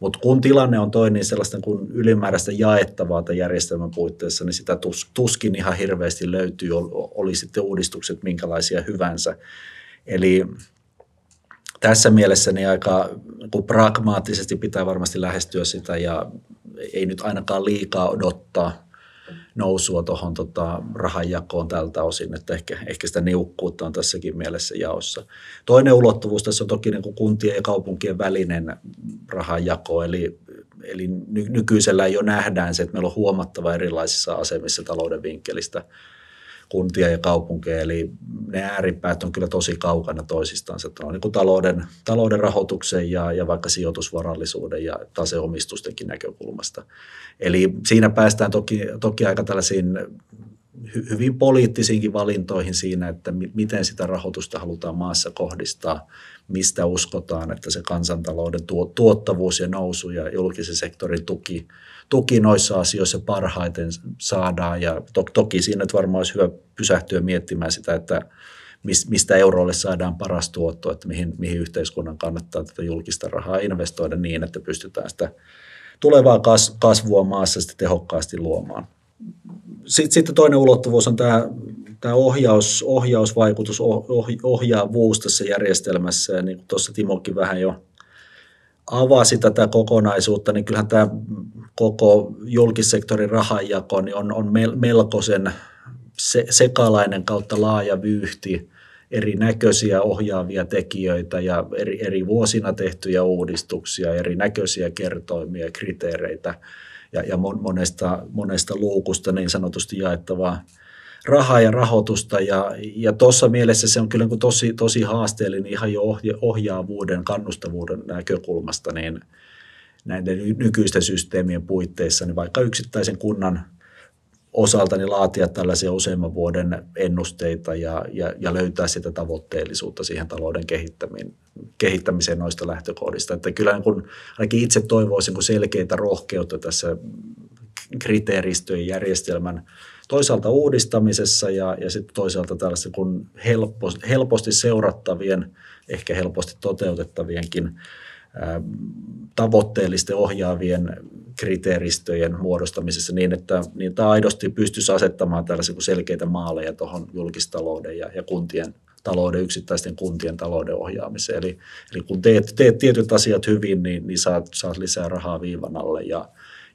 Speaker 3: Mutta kun tilanne on toinen, niin sellaista kuin ylimääräistä jaettavaa tämän järjestelmän puitteissa, niin sitä tuskin ihan hirveästi löytyy, oli sitten uudistukset minkälaisia hyvänsä. Eli tässä mielessä niin aika niin pragmaattisesti pitää varmasti lähestyä sitä ja ei nyt ainakaan liikaa odottaa nousua tuohon tota, rahanjakoon tältä osin, että ehkä, ehkä sitä niukkuutta on tässäkin mielessä jaossa. Toinen ulottuvuus tässä on toki niin kuin kuntien ja kaupunkien välinen rahanjako, eli, eli nykyisellä jo nähdään se, että meillä on huomattava erilaisissa asemissa talouden vinkkelistä kuntia ja kaupunkeja, eli ne ääripäät on kyllä tosi kaukana toisistaan. Että on niin talouden, talouden rahoituksen ja, ja vaikka sijoitusvarallisuuden ja taseomistustenkin näkökulmasta. Eli siinä päästään toki, toki aika tällaisiin hyvin poliittisiinkin valintoihin siinä, että miten sitä rahoitusta halutaan maassa kohdistaa, mistä uskotaan, että se kansantalouden tuottavuus ja nousu ja julkisen sektorin tuki, tuki noissa asioissa parhaiten saadaan. Ja to, toki siinä nyt varmaan olisi hyvä pysähtyä miettimään sitä, että mistä eurolle saadaan paras tuotto, että mihin, mihin yhteiskunnan kannattaa tätä julkista rahaa investoida niin, että pystytään sitä tulevaa kasvua maassa sitten tehokkaasti luomaan. Sitten, toinen ulottuvuus on tämä, tämä ohjaus, ohjausvaikutus, oh, ohjaavuus tässä järjestelmässä. Ja niin kuin tuossa Timokin vähän jo avasi tätä kokonaisuutta, niin kyllähän tämä koko julkissektorin rahanjako niin on, on melkoisen se, sekalainen kautta laaja vyyhti erinäköisiä ohjaavia tekijöitä ja eri, eri vuosina tehtyjä uudistuksia, erinäköisiä kertoimia, kriteereitä ja, ja monesta, monesta luukusta niin sanotusti jaettavaa rahaa ja rahoitusta. Ja, ja tuossa mielessä se on kyllä niin tosi, tosi haasteellinen ihan jo ohjaavuuden, kannustavuuden näkökulmasta, niin näiden nykyisten systeemien puitteissa, niin vaikka yksittäisen kunnan osalta niin laatia tällaisia useamman vuoden ennusteita ja, ja, ja löytää sitä tavoitteellisuutta siihen talouden kehittämiseen noista lähtökohdista. Että kyllä niin kun, ainakin itse toivoisin kun selkeitä rohkeutta tässä kriteeristöjen järjestelmän toisaalta uudistamisessa ja, ja sitten toisaalta tällaista kun helposti, helposti seurattavien, ehkä helposti toteutettavienkin tavoitteellisten ohjaavien kriteeristöjen muodostamisessa niin, että niitä aidosti pystyisi asettamaan tällaisia selkeitä maaleja tuohon julkistalouden ja, ja kuntien talouden, yksittäisten kuntien talouden ohjaamiseen. Eli, eli kun teet, teet tietyt asiat hyvin, niin, niin saat, saat lisää rahaa viivan alle ja,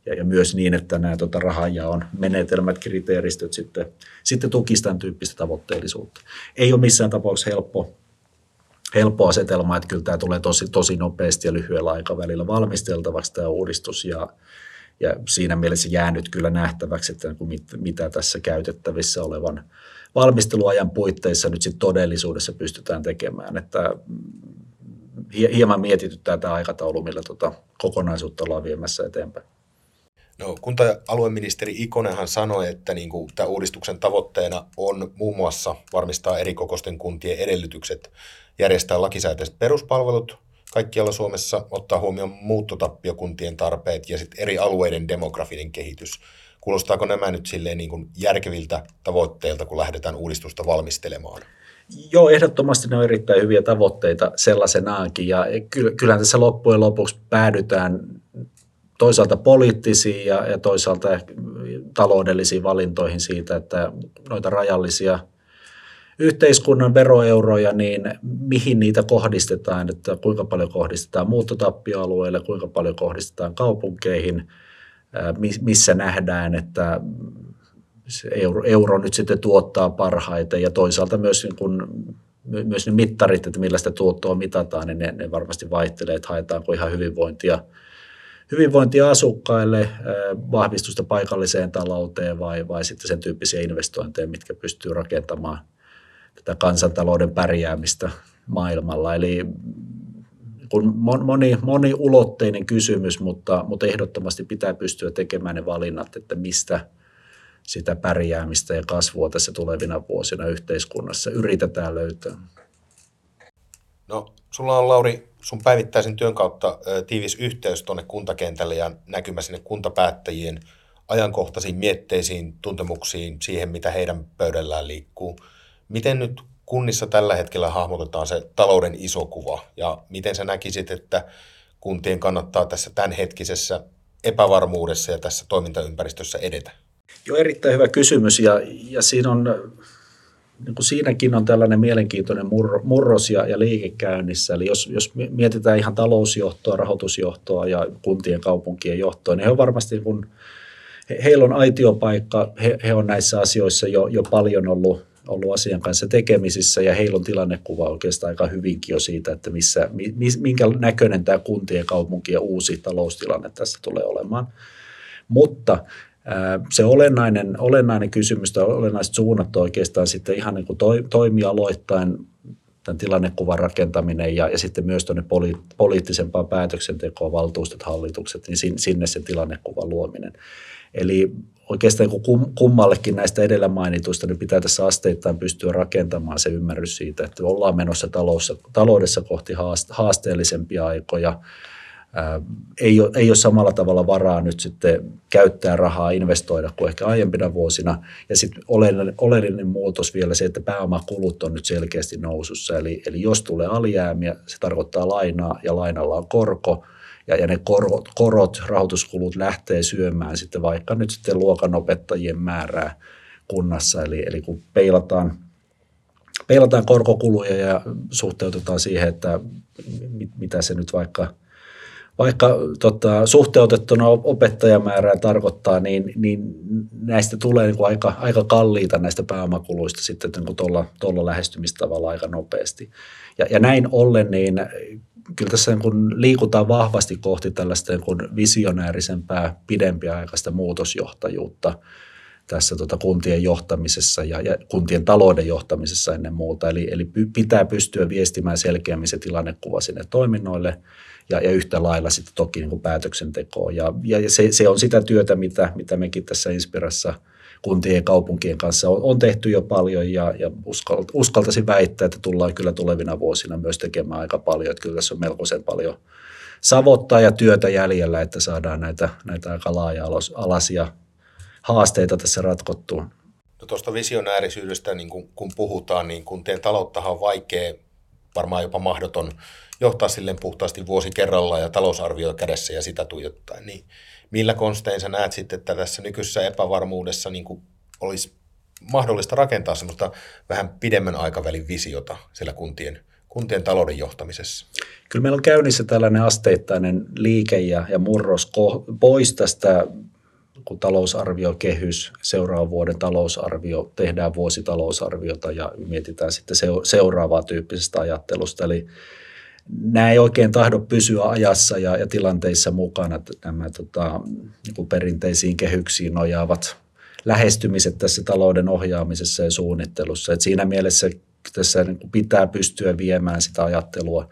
Speaker 3: ja, ja myös niin, että nämä tota, rahanjaon menetelmät, kriteeristöt sitten, sitten tukisivat tämän tyyppistä tavoitteellisuutta. Ei ole missään tapauksessa helppo, helppo asetelma, että kyllä tämä tulee tosi, tosi nopeasti ja lyhyellä aikavälillä valmisteltavaksi tämä uudistus ja, ja siinä mielessä jäänyt kyllä nähtäväksi, että mit, mitä tässä käytettävissä olevan valmisteluajan puitteissa nyt sitten todellisuudessa pystytään tekemään. Että hieman mietityttää tämä aikataulu, millä tuota kokonaisuutta ollaan viemässä eteenpäin.
Speaker 1: No, kunta-alueministeri Ikonenhan sanoi, että niin kuin, tämä uudistuksen tavoitteena on muun muassa varmistaa eri kokosten kuntien edellytykset järjestää lakisääteiset peruspalvelut kaikkialla Suomessa, ottaa huomioon muuttotappiokuntien tarpeet ja sitten eri alueiden demografinen kehitys. Kuulostaako nämä nyt silleen niin kuin järkeviltä tavoitteilta, kun lähdetään uudistusta valmistelemaan?
Speaker 3: Joo, ehdottomasti ne on erittäin hyviä tavoitteita sellaisenaankin ja kyllähän tässä loppujen lopuksi päädytään toisaalta poliittisiin ja, ja toisaalta taloudellisiin valintoihin siitä, että noita rajallisia yhteiskunnan veroeuroja, niin mihin niitä kohdistetaan, että kuinka paljon kohdistetaan muuttotappioalueille, kuinka paljon kohdistetaan kaupunkeihin, missä nähdään, että euro, euro nyt sitten tuottaa parhaiten ja toisaalta myös niin kun, myös ne mittarit, että millä sitä tuottoa mitataan, niin ne, ne varmasti vaihtelee, että haetaanko ihan hyvinvointia – hyvinvointia asukkaille, vahvistusta paikalliseen talouteen vai, vai sitten sen tyyppisiä investointeja, mitkä pystyy rakentamaan tätä kansantalouden pärjäämistä maailmalla. Eli kun moni, moniulotteinen kysymys, mutta, mutta ehdottomasti pitää pystyä tekemään ne valinnat, että mistä sitä pärjäämistä ja kasvua tässä tulevina vuosina yhteiskunnassa yritetään löytää.
Speaker 1: No, sulla on Lauri sun päivittäisen työn kautta tiivis yhteys tuonne kuntakentälle ja näkymä sinne kuntapäättäjien ajankohtaisiin mietteisiin, tuntemuksiin, siihen mitä heidän pöydällään liikkuu. Miten nyt kunnissa tällä hetkellä hahmotetaan se talouden iso kuva ja miten sä näkisit, että kuntien kannattaa tässä tämänhetkisessä epävarmuudessa ja tässä toimintaympäristössä edetä?
Speaker 3: Joo, erittäin hyvä kysymys ja, ja siinä on niin kuin siinäkin on tällainen mielenkiintoinen murros ja, ja liike käynnissä. Eli jos, jos mietitään ihan talousjohtoa, rahoitusjohtoa ja kuntien kaupunkien johtoa, niin he on varmasti, kun he, heillä on aitiopaikka, he, he on näissä asioissa jo, jo paljon ollut, ollut asian kanssa tekemisissä ja heillä on tilannekuva oikeastaan aika hyvinkin jo siitä, että missä, minkä näköinen tämä kuntien kaupunkien uusi taloustilanne tässä tulee olemaan. Mutta se olennainen, olennainen kysymys tai olennaiset suunnat oikeastaan sitten ihan niin kuin toi, toimialoittain tämän tilannekuvan rakentaminen ja, ja sitten myös tuonne poli, poliittisempaan päätöksentekoon, valtuustot, hallitukset, niin sinne se tilannekuvan luominen. Eli oikeastaan kun kummallekin näistä edellä mainituista, niin pitää tässä asteittain pystyä rakentamaan se ymmärrys siitä, että ollaan menossa taloudessa kohti haasteellisempia aikoja, ei ole, ei ole samalla tavalla varaa nyt sitten käyttää rahaa, investoida kuin ehkä aiempina vuosina. Ja sitten oleellinen, oleellinen muutos vielä se, että pääomakulut on nyt selkeästi nousussa. Eli, eli jos tulee alijäämiä, se tarkoittaa lainaa ja lainalla on korko. Ja, ja ne korot, korot, rahoituskulut lähtee syömään sitten vaikka nyt sitten luokanopettajien määrää kunnassa. Eli, eli kun peilataan, peilataan korkokuluja ja suhteutetaan siihen, että mitä se nyt vaikka – vaikka tota, suhteutettuna opettajamäärää tarkoittaa, niin, niin näistä tulee niin kuin aika, aika kalliita näistä pääomakuluista sitten niin tuolla, tuolla lähestymistavalla aika nopeasti. Ja, ja näin ollen, niin kyllä tässä niin kun liikutaan vahvasti kohti tällaista niin kun visionäärisempää, pidempiaikaista muutosjohtajuutta tässä tota kuntien johtamisessa ja, ja kuntien talouden johtamisessa ennen muuta. Eli, eli pitää pystyä viestimään selkeämmin se tilannekuva sinne toiminnoille – ja, ja yhtä lailla sitten toki niin kuin päätöksentekoon. Ja, ja se, se on sitä työtä, mitä, mitä mekin tässä Inspirassa kuntien ja kaupunkien kanssa on, on tehty jo paljon ja, ja uskalt, uskaltaisin väittää, että tullaan kyllä tulevina vuosina myös tekemään aika paljon. Että kyllä tässä on melkoisen paljon savottaa ja työtä jäljellä, että saadaan näitä, näitä aika laaja-alaisia haasteita tässä ratkottua.
Speaker 1: No tuosta visionäärisyydestä, niin kun, kun puhutaan, niin kuntien talouttahan on vaikea varmaan jopa mahdoton johtaa silleen puhtaasti vuosi kerrallaan ja talousarvio kädessä ja sitä tuijottaa. Niin millä konstein sä näet sitten, että tässä nykyisessä epävarmuudessa niin kuin olisi mahdollista rakentaa semmoista vähän pidemmän aikavälin visiota siellä kuntien, kuntien talouden johtamisessa?
Speaker 3: Kyllä meillä on käynnissä tällainen asteittainen liike ja, ja murros pois tästä kun talousarviokehys, seuraavan vuoden talousarvio, tehdään vuositalousarviota ja mietitään sitten seuraavaa tyyppisestä ajattelusta. Eli nämä ei oikein tahdo pysyä ajassa ja, ja tilanteissa mukana, nämä tota, niin perinteisiin kehyksiin nojaavat lähestymiset tässä talouden ohjaamisessa ja suunnittelussa. Et siinä mielessä tässä niin pitää pystyä viemään sitä ajattelua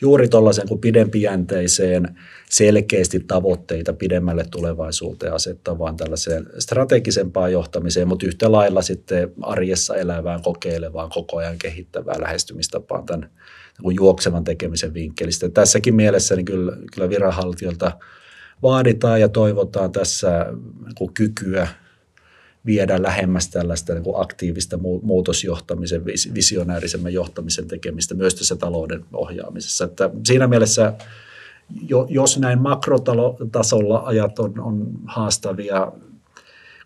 Speaker 3: juuri tuollaisen kuin pidempijänteiseen, selkeästi tavoitteita pidemmälle tulevaisuuteen asettavaan tällaiseen strategisempaan johtamiseen, mutta yhtä lailla sitten arjessa elävään, kokeilevaan, koko ajan kehittävään lähestymistapaan tämän juoksevan tekemisen vinkkelistä. Tässäkin mielessä niin kyllä, kyllä viranhaltijoilta vaaditaan ja toivotaan tässä niin kykyä viedä lähemmäs tällaista niin kuin aktiivista muutosjohtamisen, visionäärisemmän johtamisen tekemistä myös tässä talouden ohjaamisessa. Että siinä mielessä, jos näin makrotasolla ajat on, on haastavia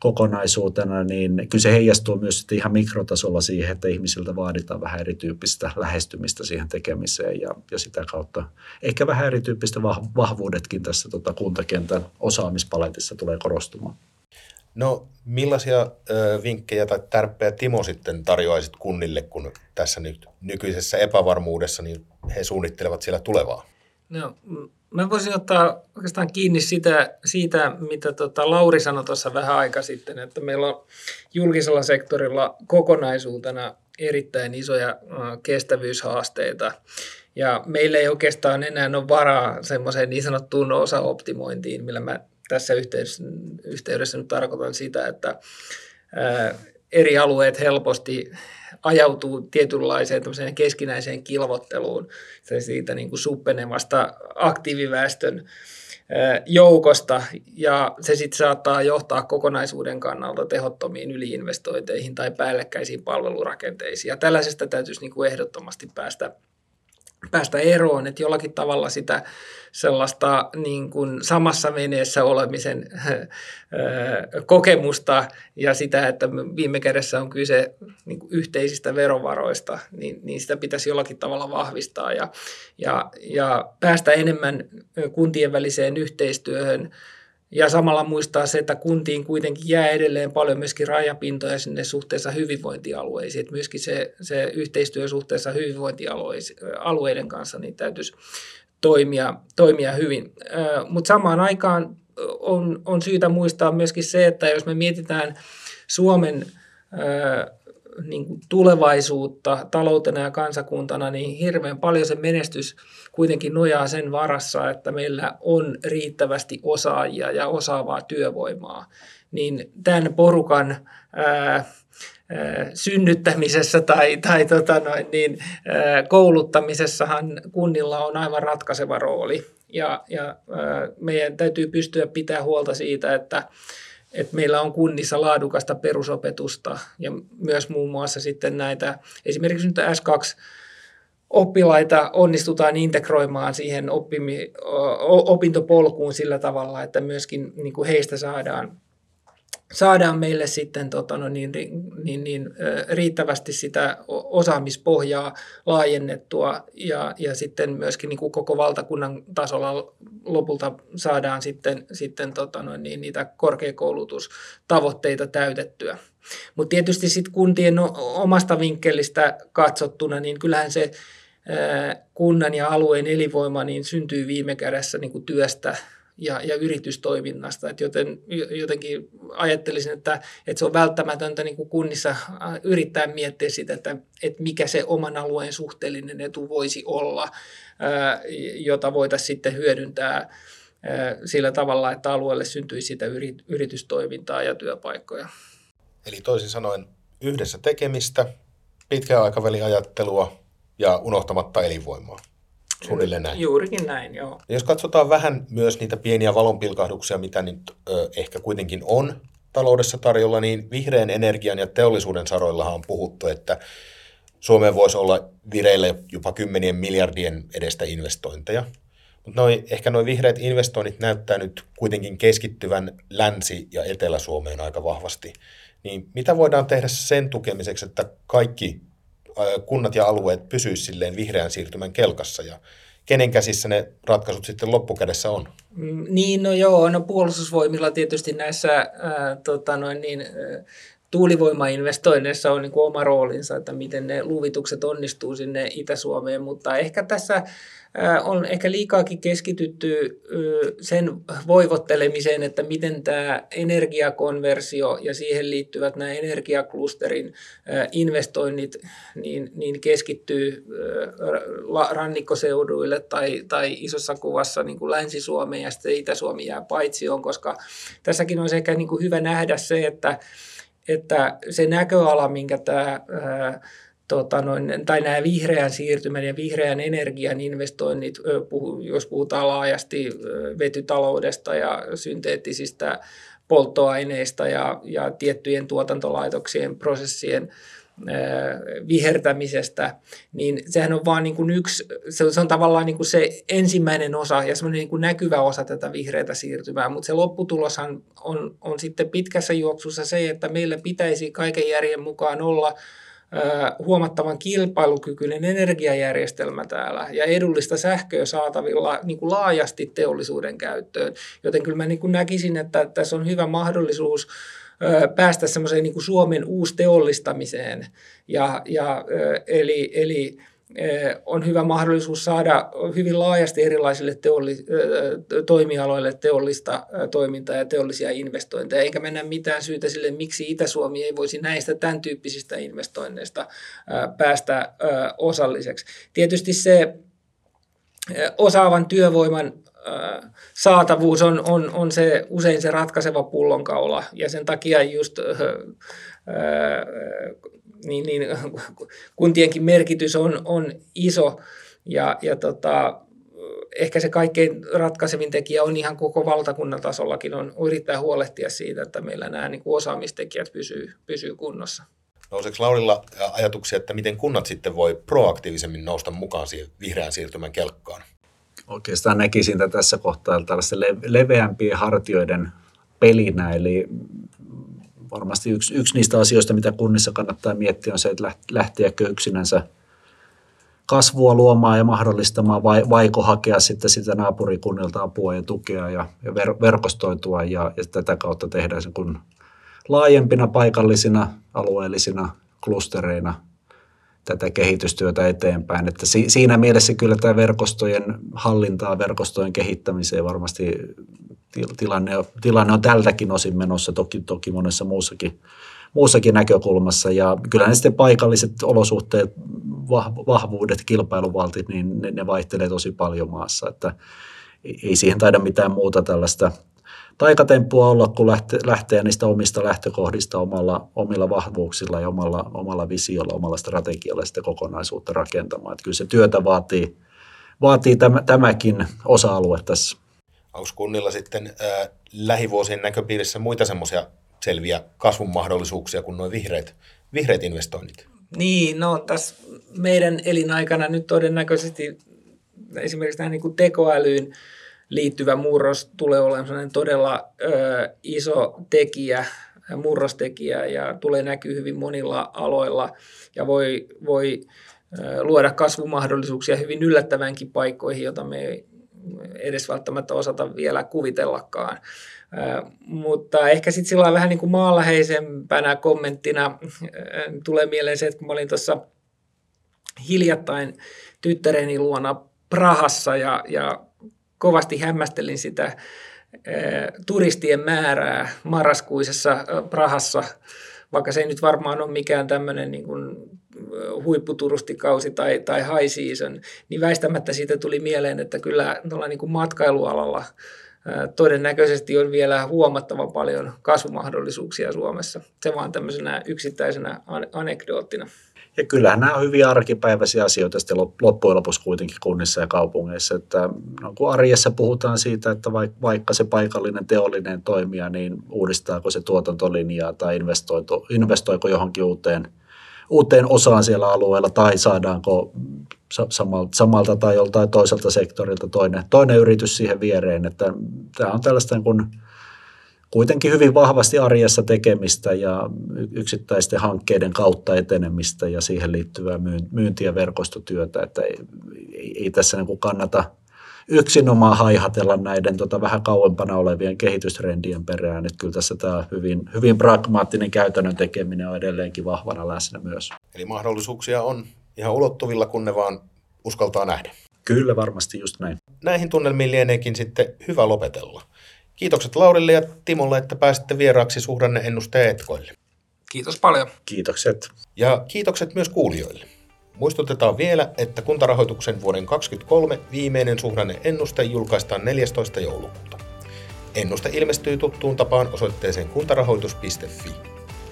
Speaker 3: kokonaisuutena, niin kyllä se heijastuu myös sitten ihan mikrotasolla siihen, että ihmisiltä vaaditaan vähän erityyppistä lähestymistä siihen tekemiseen ja, ja sitä kautta ehkä vähän erityyppistä vahvuudetkin tässä tota kuntakentän osaamispaletissa tulee korostumaan.
Speaker 1: No millaisia ö, vinkkejä tai tärppejä Timo sitten tarjoaisit kunnille, kun tässä nyt nykyisessä epävarmuudessa niin he suunnittelevat siellä tulevaa?
Speaker 2: No, mä voisin ottaa oikeastaan kiinni sitä, siitä, mitä tota Lauri sanoi tuossa vähän aika sitten, että meillä on julkisella sektorilla kokonaisuutena erittäin isoja kestävyyshaasteita. Ja meillä ei oikeastaan enää ole varaa semmoiseen niin sanottuun osaoptimointiin, millä mä tässä yhteydessä, yhteydessä nyt tarkoitan sitä, että eri alueet helposti ajautuu tietynlaiseen keskinäiseen kilvotteluun siitä niin kuin suppenevasta aktiiviväestön joukosta ja se sitten saattaa johtaa kokonaisuuden kannalta tehottomiin yliinvestointeihin tai päällekkäisiin palvelurakenteisiin. Ja tällaisesta täytyisi niin kuin ehdottomasti päästä päästä eroon, että jollakin tavalla sitä sellaista niin kuin samassa veneessä olemisen kokemusta ja sitä, että viime kädessä on kyse niin kuin yhteisistä verovaroista, niin, niin sitä pitäisi jollakin tavalla vahvistaa ja, ja, ja päästä enemmän kuntien väliseen yhteistyöhön ja samalla muistaa se, että kuntiin kuitenkin jää edelleen paljon myöskin rajapintoja sinne suhteessa hyvinvointialueisiin. Että myöskin se, se yhteistyö suhteessa hyvinvointialueiden kanssa niin täytyisi toimia, toimia hyvin. Mutta samaan aikaan on, on syytä muistaa myöskin se, että jos me mietitään Suomen niin kuin tulevaisuutta taloutena ja kansakuntana, niin hirveän paljon se menestys kuitenkin nojaa sen varassa, että meillä on riittävästi osaajia ja osaavaa työvoimaa. Niin tämän porukan ää, synnyttämisessä tai, tai tota noin, niin, kouluttamisessahan kunnilla on aivan ratkaiseva rooli. Ja, ja meidän täytyy pystyä pitää huolta siitä, että, että meillä on kunnissa laadukasta perusopetusta ja myös muun muassa sitten näitä, esimerkiksi nyt S2 oppilaita onnistutaan integroimaan siihen oppimi, opintopolkuun sillä tavalla, että myöskin niin kuin heistä saadaan saadaan meille sitten tota, no niin, niin, niin, riittävästi sitä osaamispohjaa laajennettua ja, ja sitten myöskin niin kuin koko valtakunnan tasolla lopulta saadaan sitten, sitten tota, no niin, niitä korkeakoulutustavoitteita täytettyä. Mutta tietysti sitten kuntien omasta vinkkelistä katsottuna, niin kyllähän se kunnan ja alueen elinvoima niin syntyy viime kädessä niin kuin työstä ja, ja yritystoiminnasta. Et joten, jotenkin ajattelisin, että, että se on välttämätöntä niin kuin kunnissa äh, yrittää miettiä sitä, että, että mikä se oman alueen suhteellinen etu voisi olla, äh, jota voitaisiin sitten hyödyntää ää, äh, sillä tavalla, että alueelle syntyisi sitä yritystoimintaa ja työpaikkoja.
Speaker 1: Eli toisin sanoen yhdessä tekemistä, pitkän aikavälin ajattelua ja unohtamatta elinvoimaa. Suunnilleen näin.
Speaker 2: Juurikin näin, joo.
Speaker 1: Jos katsotaan vähän myös niitä pieniä valonpilkahduksia, mitä nyt ö, ehkä kuitenkin on taloudessa tarjolla, niin vihreän energian ja teollisuuden saroillahan on puhuttu, että Suomeen voisi olla vireillä jopa kymmenien miljardien edestä investointeja. Mutta noi, ehkä nuo vihreät investoinnit näyttää nyt kuitenkin keskittyvän Länsi- ja Etelä-Suomeen aika vahvasti. Niin mitä voidaan tehdä sen tukemiseksi, että kaikki kunnat ja alueet pysyisivät silleen vihreän siirtymän kelkassa ja kenen käsissä ne ratkaisut sitten loppukädessä on?
Speaker 2: Mm, niin, no joo, no puolustusvoimilla tietysti näissä ää, tota noin niin, ää, tuulivoimainvestoinneissa on niin kuin oma roolinsa, että miten ne luvitukset onnistuu sinne Itä-Suomeen, mutta ehkä tässä on ehkä liikaakin keskitytty sen voivottelemiseen, että miten tämä energiakonversio ja siihen liittyvät nämä energiaklusterin investoinnit niin, niin keskittyy rannikkoseuduille tai, tai isossa kuvassa niin kuin Länsi-Suomeen ja sitten Itä-Suomi jää paitsioon, koska tässäkin on sekä niin kuin hyvä nähdä se, että että se näköala, minkä tämä tota noin, tai nämä vihreän siirtymän ja vihreän energian investoinnit, jos puhutaan laajasti vetytaloudesta ja synteettisistä polttoaineista ja, ja tiettyjen tuotantolaitoksien prosessien vihertämisestä, niin sehän on vain niin kuin yksi, se on, se on tavallaan niin kuin se ensimmäinen osa ja semmoinen niin kuin näkyvä osa tätä vihreätä siirtymää, mutta se lopputuloshan on, on sitten pitkässä juoksussa se, että meillä pitäisi kaiken järjen mukaan olla huomattavan kilpailukykyinen energiajärjestelmä täällä ja edullista sähköä saatavilla niin kuin laajasti teollisuuden käyttöön. Joten kyllä mä niin kuin näkisin, että tässä on hyvä mahdollisuus päästä semmoiseen niin kuin Suomen uusteollistamiseen. Ja, ja, eli, eli on hyvä mahdollisuus saada hyvin laajasti erilaisille teolli, toimialoille teollista toimintaa ja teollisia investointeja, eikä mennä mitään syytä sille, miksi Itä-Suomi ei voisi näistä tämän tyyppisistä investoinneista päästä osalliseksi. Tietysti se osaavan työvoiman saatavuus on, on, on se, usein se ratkaiseva pullonkaula ja sen takia just niin, niin, kuntienkin merkitys on, on iso ja, ja tota, ehkä se kaikkein ratkaisevin tekijä on ihan koko valtakunnan tasollakin on yrittää huolehtia siitä, että meillä nämä niin kuin osaamistekijät pysyy, pysyy kunnossa.
Speaker 1: Nouseeko Laurilla ajatuksia, että miten kunnat sitten voi proaktiivisemmin nousta mukaan siihen vihreän siirtymän kelkkaan?
Speaker 3: Oikeastaan näkisin tässä kohtaa tällaista leveämpien hartioiden pelinä, eli varmasti yksi, yksi niistä asioista, mitä kunnissa kannattaa miettiä, on se, että lähteäkö yksinänsä kasvua luomaan ja mahdollistamaan, vai, vaiko hakea sitten sitä naapurikunnilta apua ja tukea ja, ja ver, verkostoitua ja, ja tätä kautta tehdä sen kun laajempina paikallisina alueellisina klustereina tätä kehitystyötä eteenpäin. Että si, siinä mielessä kyllä tämä verkostojen hallintaa, verkostojen kehittämiseen varmasti tilanne, tilanne on tältäkin osin menossa, toki, toki monessa muussakin, muussakin näkökulmassa. Ja kyllä ne sitten paikalliset olosuhteet, vahvuudet, kilpailuvaltit, niin ne, ne vaihtelee tosi paljon maassa. Että ei siihen taida mitään muuta tällaista – taikatemppua olla, kun lähtee, lähtee niistä omista lähtökohdista omalla, omilla vahvuuksilla ja omalla, omalla visiolla, omalla strategialla sitä kokonaisuutta rakentamaan. Että kyllä se työtä vaatii, vaatii tämä, tämäkin osa-alue tässä.
Speaker 1: Onko kunnilla sitten äh, lähivuosien näköpiirissä muita semmoisia selviä kasvun mahdollisuuksia kuin nuo vihreät, vihreät investoinnit?
Speaker 2: Niin, no tässä meidän elinaikana nyt todennäköisesti esimerkiksi tähän niin kuin tekoälyyn liittyvä murros tulee olemaan todella ö, iso tekijä, murrostekijä ja tulee näkyä hyvin monilla aloilla ja voi, voi ö, luoda kasvumahdollisuuksia hyvin yllättävänkin paikkoihin, joita me ei edes välttämättä osata vielä kuvitellakaan. Ö, mutta ehkä sitten sillä vähän niin kuin maanläheisempänä kommenttina tulee mieleen se, että kun mä olin tuossa hiljattain tyttäreni luona Prahassa ja, ja kovasti hämmästelin sitä turistien määrää marraskuisessa Prahassa, vaikka se ei nyt varmaan ole mikään tämmöinen niin kuin huipputurustikausi tai, tai high season, niin väistämättä siitä tuli mieleen, että kyllä tuolla niin kuin matkailualalla todennäköisesti on vielä huomattavan paljon kasvumahdollisuuksia Suomessa. Se vaan tämmöisenä yksittäisenä anekdoottina.
Speaker 3: Ja kyllähän nämä on hyvin arkipäiväisiä asioita sitten loppujen lopuksi kuitenkin kunnissa ja kaupungeissa. Että, no, kun arjessa puhutaan siitä, että vaikka se paikallinen teollinen toimija, niin uudistaako se tuotantolinjaa tai investoiko, johonkin uuteen, uuteen osaan siellä alueella tai saadaanko samalta, samalta tai joltain toiselta sektorilta toinen, toinen yritys siihen viereen. Että tämä on tällaista niin kuin kuitenkin hyvin vahvasti arjessa tekemistä ja yksittäisten hankkeiden kautta etenemistä ja siihen liittyvää myynti- ja verkostotyötä. Että ei, ei tässä niin kuin kannata yksinomaan haihatella näiden tota vähän kauempana olevien kehitystrendien perään. Että kyllä tässä tämä hyvin, hyvin pragmaattinen käytännön tekeminen on edelleenkin vahvana läsnä myös.
Speaker 1: Eli mahdollisuuksia on ihan ulottuvilla, kun ne vaan uskaltaa nähdä.
Speaker 3: Kyllä, varmasti just näin.
Speaker 1: Näihin tunnelmiin lieneekin sitten hyvä lopetella. Kiitokset Laurille ja Timolle, että pääsitte vieraaksi suhdanneennusteen etkoille.
Speaker 2: Kiitos paljon.
Speaker 3: Kiitokset.
Speaker 1: Ja kiitokset myös kuulijoille. Muistutetaan vielä, että kuntarahoituksen vuoden 2023 viimeinen suhdanneennuste julkaistaan 14. joulukuuta. Ennuste ilmestyy tuttuun tapaan osoitteeseen kuntarahoitus.fi.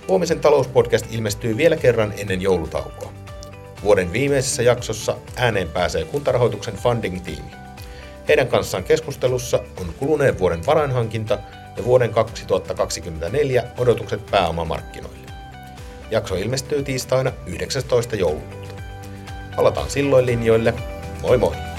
Speaker 1: Huomisen talouspodcast ilmestyy vielä kerran ennen joulutaukoa. Vuoden viimeisessä jaksossa ääneen pääsee kuntarahoituksen funding-tiimi. Heidän kanssaan keskustelussa on kuluneen vuoden varainhankinta ja vuoden 2024 odotukset pääomamarkkinoille. Jakso ilmestyy tiistaina 19. joulukuuta. Palataan silloin linjoille. Moi moi!